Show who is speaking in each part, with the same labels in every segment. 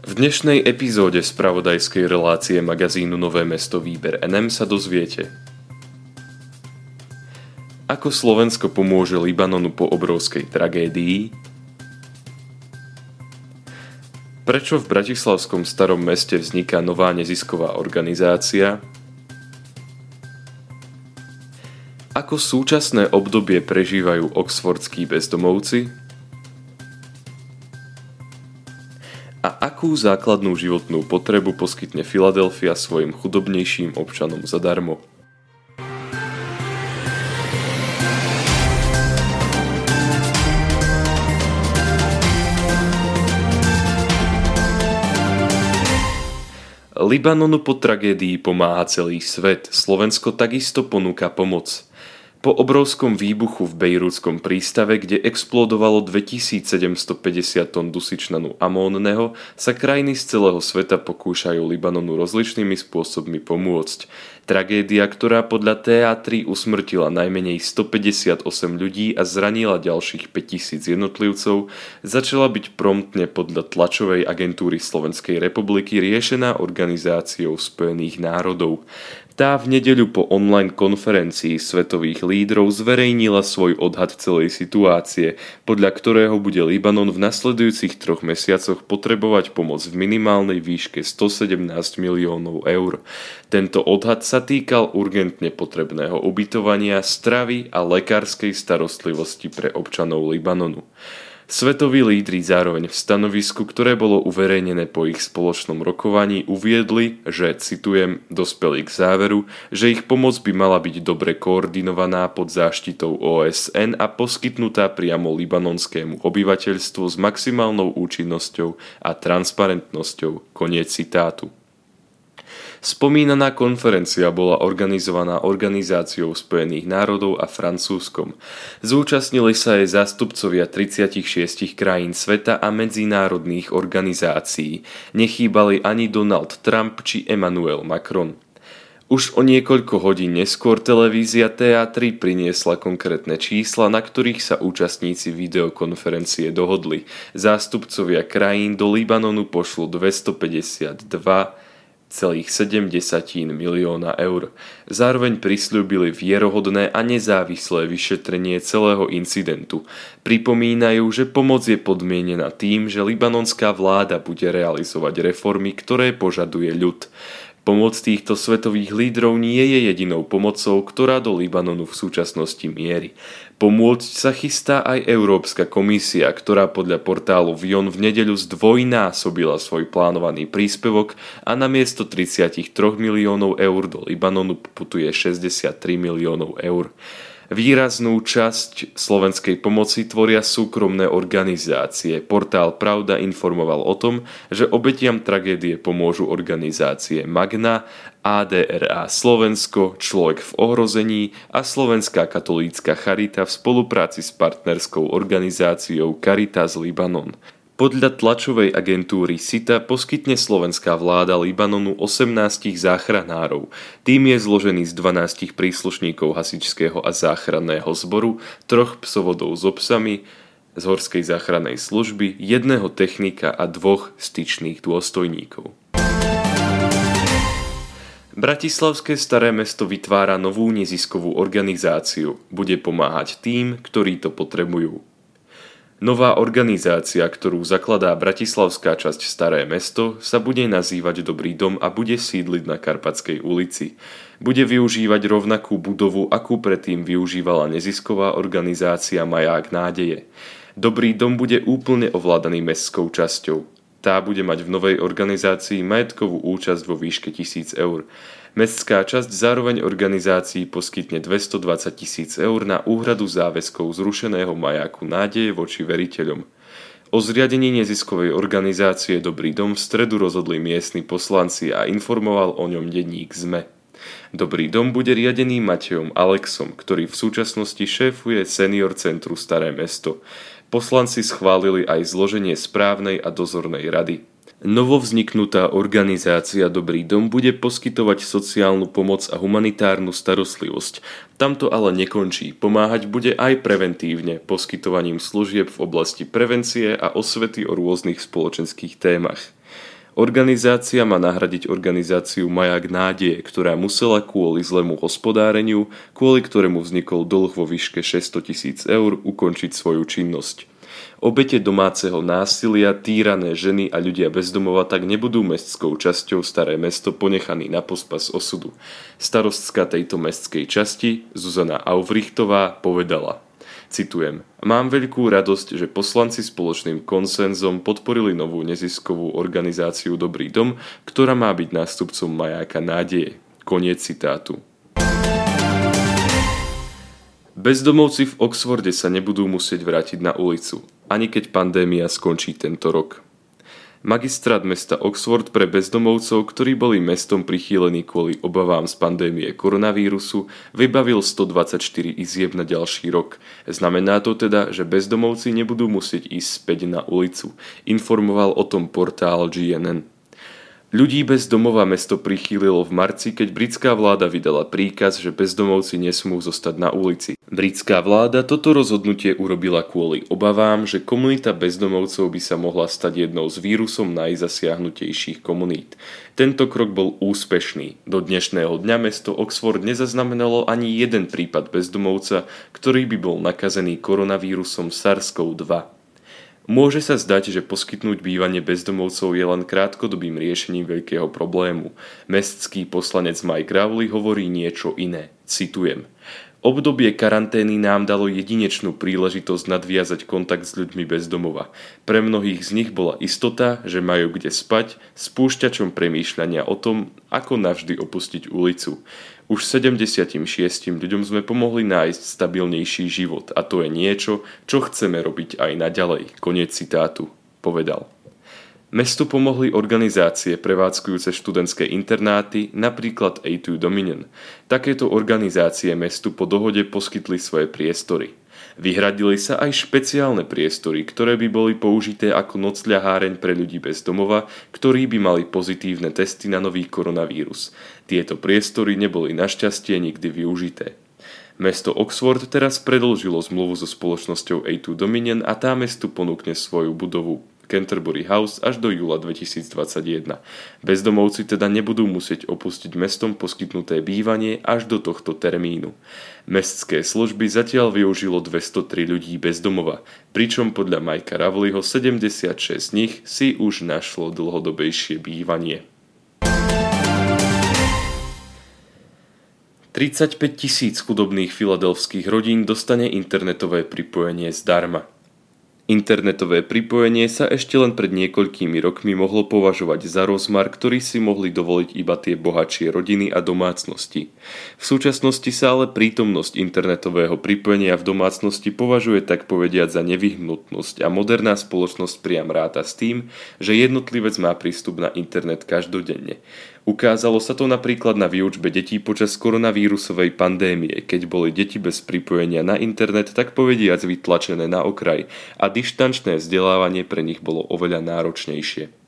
Speaker 1: V dnešnej epizóde spravodajskej relácie magazínu Nové mesto Výber NM sa dozviete Ako Slovensko pomôže Libanonu po obrovskej tragédii Prečo v Bratislavskom starom meste vzniká nová nezisková organizácia Ako súčasné obdobie prežívajú oxfordskí bezdomovci akú základnú životnú potrebu poskytne Filadelfia svojim chudobnejším občanom zadarmo. Libanonu po tragédii pomáha celý svet. Slovensko takisto ponúka pomoc. Po obrovskom výbuchu v Bejrúdskom prístave, kde explodovalo 2750 tón dusičnanu amónneho, sa krajiny z celého sveta pokúšajú Libanonu rozličnými spôsobmi pomôcť. Tragédia, ktorá podľa TA3 usmrtila najmenej 158 ľudí a zranila ďalších 5000 jednotlivcov, začala byť promptne podľa tlačovej agentúry Slovenskej republiky riešená organizáciou Spojených národov. Tá v nedeľu po online konferencii svetových lídrov zverejnila svoj odhad celej situácie, podľa ktorého bude Libanon v nasledujúcich troch mesiacoch potrebovať pomoc v minimálnej výške 117 miliónov eur. Tento odhad sa týkal urgentne potrebného ubytovania, stravy a lekárskej starostlivosti pre občanov Libanonu. Svetoví lídri zároveň v stanovisku, ktoré bolo uverejnené po ich spoločnom rokovaní, uviedli, že, citujem, dospeli k záveru, že ich pomoc by mala byť dobre koordinovaná pod záštitou OSN a poskytnutá priamo libanonskému obyvateľstvu s maximálnou účinnosťou a transparentnosťou. Koniec citátu. Spomínaná konferencia bola organizovaná Organizáciou spojených národov a Francúzskom. Zúčastnili sa jej zástupcovia 36 krajín sveta a medzinárodných organizácií. Nechýbali ani Donald Trump či Emmanuel Macron. Už o niekoľko hodín neskôr televízia TA3 priniesla konkrétne čísla, na ktorých sa účastníci videokonferencie dohodli. Zástupcovia krajín do Libanonu pošlu 252 1,7 milióna eur. Zároveň prisľúbili vierohodné a nezávislé vyšetrenie celého incidentu. Pripomínajú, že pomoc je podmienená tým, že libanonská vláda bude realizovať reformy, ktoré požaduje ľud. Pomoc týchto svetových lídrov nie je jedinou pomocou, ktorá do Libanonu v súčasnosti mieri. Pomôcť sa chystá aj Európska komisia, ktorá podľa portálu Vion v nedeľu zdvojnásobila svoj plánovaný príspevok a namiesto 33 miliónov eur do Libanonu putuje 63 miliónov eur. Výraznú časť slovenskej pomoci tvoria súkromné organizácie. Portál Pravda informoval o tom, že obetiam tragédie pomôžu organizácie Magna, ADRA Slovensko, Človek v ohrození a Slovenská katolícka charita v spolupráci s partnerskou organizáciou Caritas Libanon. Podľa tlačovej agentúry SITA poskytne slovenská vláda Libanonu 18 záchranárov. Tým je zložený z 12 príslušníkov hasičského a záchranného zboru, troch psovodov s obsami, z horskej záchrannej služby, jedného technika a dvoch styčných dôstojníkov. Bratislavské staré mesto vytvára novú neziskovú organizáciu. Bude pomáhať tým, ktorí to potrebujú. Nová organizácia, ktorú zakladá bratislavská časť Staré mesto, sa bude nazývať Dobrý dom a bude sídliť na Karpatskej ulici. Bude využívať rovnakú budovu, akú predtým využívala nezisková organizácia Maják nádeje. Dobrý dom bude úplne ovládaný mestskou časťou. Tá bude mať v novej organizácii majetkovú účasť vo výške 1000 eur. Mestská časť zároveň organizácii poskytne 220 tisíc eur na úhradu záväzkov zrušeného majáku nádeje voči veriteľom. O zriadení neziskovej organizácie Dobrý dom v stredu rozhodli miestni poslanci a informoval o ňom denník ZME. Dobrý dom bude riadený Matejom Alexom, ktorý v súčasnosti šéfuje Senior Centru Staré mesto. Poslanci schválili aj zloženie správnej a dozornej rady. Novovzniknutá organizácia Dobrý dom bude poskytovať sociálnu pomoc a humanitárnu starostlivosť. Tamto ale nekončí. Pomáhať bude aj preventívne, poskytovaním služieb v oblasti prevencie a osvety o rôznych spoločenských témach. Organizácia má nahradiť organizáciu Maják nádeje, ktorá musela kvôli zlému hospodáreniu, kvôli ktorému vznikol dlh vo výške 600 tisíc eur, ukončiť svoju činnosť. Obete domáceho násilia, týrané ženy a ľudia bezdomova tak nebudú mestskou časťou Staré mesto ponechaní na pospas osudu. Starostka tejto mestskej časti, Zuzana Aufrichtová, povedala – Citujem. Mám veľkú radosť, že poslanci spoločným konsenzom podporili novú neziskovú organizáciu Dobrý dom, ktorá má byť nástupcom majáka nádeje. Koniec citátu. Bezdomovci v Oxforde sa nebudú musieť vrátiť na ulicu, ani keď pandémia skončí tento rok. Magistrát mesta Oxford pre bezdomovcov, ktorí boli mestom prichýlení kvôli obavám z pandémie koronavírusu, vybavil 124 izieb na ďalší rok. Znamená to teda, že bezdomovci nebudú musieť ísť späť na ulicu, informoval o tom portál GNN. Ľudí bez domova mesto prichýlilo v marci, keď britská vláda vydala príkaz, že bezdomovci nesmú zostať na ulici. Britská vláda toto rozhodnutie urobila kvôli obavám, že komunita bezdomovcov by sa mohla stať jednou z vírusom najzasiahnutejších komunít. Tento krok bol úspešný. Do dnešného dňa mesto Oxford nezaznamenalo ani jeden prípad bezdomovca, ktorý by bol nakazený koronavírusom SARS-CoV-2. Môže sa zdať, že poskytnúť bývanie bezdomovcov je len krátkodobým riešením veľkého problému. Mestský poslanec Mike Rowley hovorí niečo iné. Citujem. Obdobie karantény nám dalo jedinečnú príležitosť nadviazať kontakt s ľuďmi bez domova. Pre mnohých z nich bola istota, že majú kde spať, spúšťačom premýšľania o tom, ako navždy opustiť ulicu. Už 76 ľuďom sme pomohli nájsť stabilnejší život a to je niečo, čo chceme robiť aj naďalej. Koniec citátu, povedal. Mestu pomohli organizácie prevádzkujúce študentské internáty, napríklad A2 Dominion. Takéto organizácie mestu po dohode poskytli svoje priestory. Vyhradili sa aj špeciálne priestory, ktoré by boli použité ako nocľaháreň pre ľudí bez domova, ktorí by mali pozitívne testy na nový koronavírus. Tieto priestory neboli našťastie nikdy využité. Mesto Oxford teraz predlžilo zmluvu so spoločnosťou A2 Dominion a tá mestu ponúkne svoju budovu Canterbury House až do júla 2021. Bezdomovci teda nebudú musieť opustiť mestom poskytnuté bývanie až do tohto termínu. Mestské služby zatiaľ využilo 203 ľudí bez domova, pričom podľa Majka Ravliho 76 z nich si už našlo dlhodobejšie bývanie. 35 tisíc chudobných filadelfských rodín dostane internetové pripojenie zdarma. Internetové pripojenie sa ešte len pred niekoľkými rokmi mohlo považovať za rozmar, ktorý si mohli dovoliť iba tie bohatšie rodiny a domácnosti. V súčasnosti sa ale prítomnosť internetového pripojenia v domácnosti považuje tak povediať za nevyhnutnosť a moderná spoločnosť priam ráta s tým, že jednotlivec má prístup na internet každodenne. Ukázalo sa to napríklad na výučbe detí počas koronavírusovej pandémie, keď boli deti bez pripojenia na internet tak povediac vytlačené na okraj a dištančné vzdelávanie pre nich bolo oveľa náročnejšie.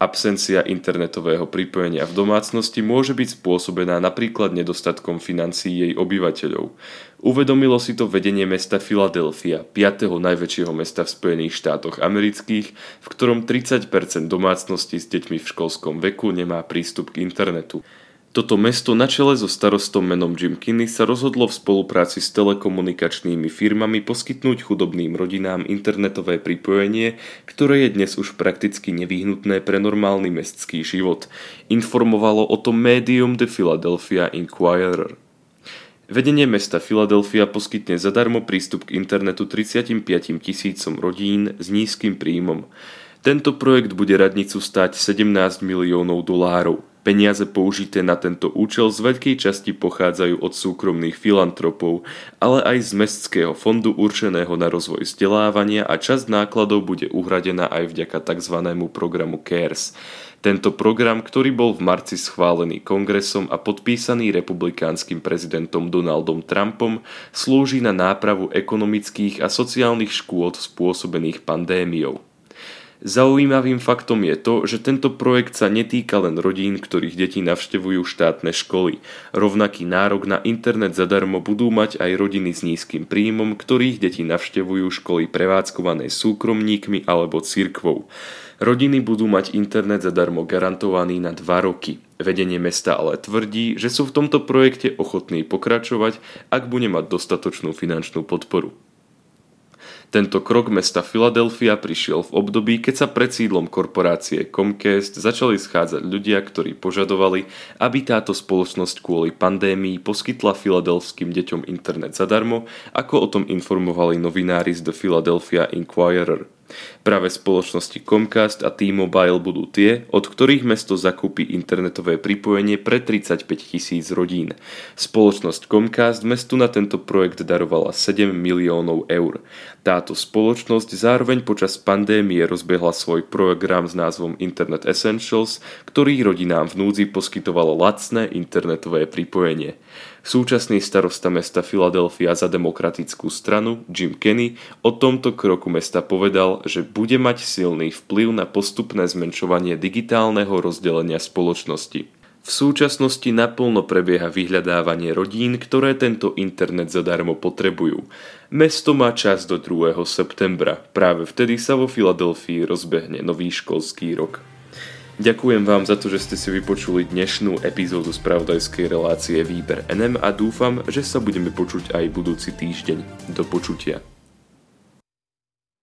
Speaker 1: Absencia internetového pripojenia v domácnosti môže byť spôsobená napríklad nedostatkom financií jej obyvateľov. Uvedomilo si to vedenie mesta Filadelfia, 5. najväčšieho mesta v Spojených štátoch amerických, v ktorom 30% domácností s deťmi v školskom veku nemá prístup k internetu. Toto mesto na čele so starostom menom Jim Kinney sa rozhodlo v spolupráci s telekomunikačnými firmami poskytnúť chudobným rodinám internetové pripojenie, ktoré je dnes už prakticky nevyhnutné pre normálny mestský život. Informovalo o tom médium The Philadelphia Inquirer. Vedenie mesta Filadelfia poskytne zadarmo prístup k internetu 35 tisícom rodín s nízkym príjmom. Tento projekt bude radnicu stať 17 miliónov dolárov. Peniaze použité na tento účel z veľkej časti pochádzajú od súkromných filantropov, ale aj z Mestského fondu určeného na rozvoj vzdelávania a časť nákladov bude uhradená aj vďaka tzv. programu CARES. Tento program, ktorý bol v marci schválený kongresom a podpísaný republikánskym prezidentom Donaldom Trumpom, slúži na nápravu ekonomických a sociálnych škôd spôsobených pandémiou. Zaujímavým faktom je to, že tento projekt sa netýka len rodín, ktorých deti navštevujú štátne školy. Rovnaký nárok na internet zadarmo budú mať aj rodiny s nízkym príjmom, ktorých deti navštevujú školy prevádzkované súkromníkmi alebo cirkvou. Rodiny budú mať internet zadarmo garantovaný na 2 roky. Vedenie mesta ale tvrdí, že sú v tomto projekte ochotní pokračovať, ak bude mať dostatočnú finančnú podporu. Tento krok mesta Filadelfia prišiel v období, keď sa pred sídlom korporácie Comcast začali schádzať ľudia, ktorí požadovali, aby táto spoločnosť kvôli pandémii poskytla filadelfským deťom internet zadarmo, ako o tom informovali novinári z The Philadelphia Inquirer. Práve spoločnosti Comcast a T-Mobile budú tie, od ktorých mesto zakúpi internetové pripojenie pre 35 tisíc rodín. Spoločnosť Comcast mestu na tento projekt darovala 7 miliónov eur. Táto spoločnosť zároveň počas pandémie rozbehla svoj program s názvom Internet Essentials, ktorý rodinám v núdzi poskytovalo lacné internetové pripojenie. Súčasný starosta mesta Filadelfia za demokratickú stranu Jim Kenny o tomto kroku mesta povedal, že bude mať silný vplyv na postupné zmenšovanie digitálneho rozdelenia spoločnosti. V súčasnosti naplno prebieha vyhľadávanie rodín, ktoré tento internet zadarmo potrebujú. Mesto má čas do 2. septembra. Práve vtedy sa vo Filadelfii rozbehne nový školský rok. Ďakujem vám za to, že ste si vypočuli dnešnú epizódu spravodajskej relácie Výber NM a dúfam, že sa budeme počuť aj budúci týždeň. Do počutia.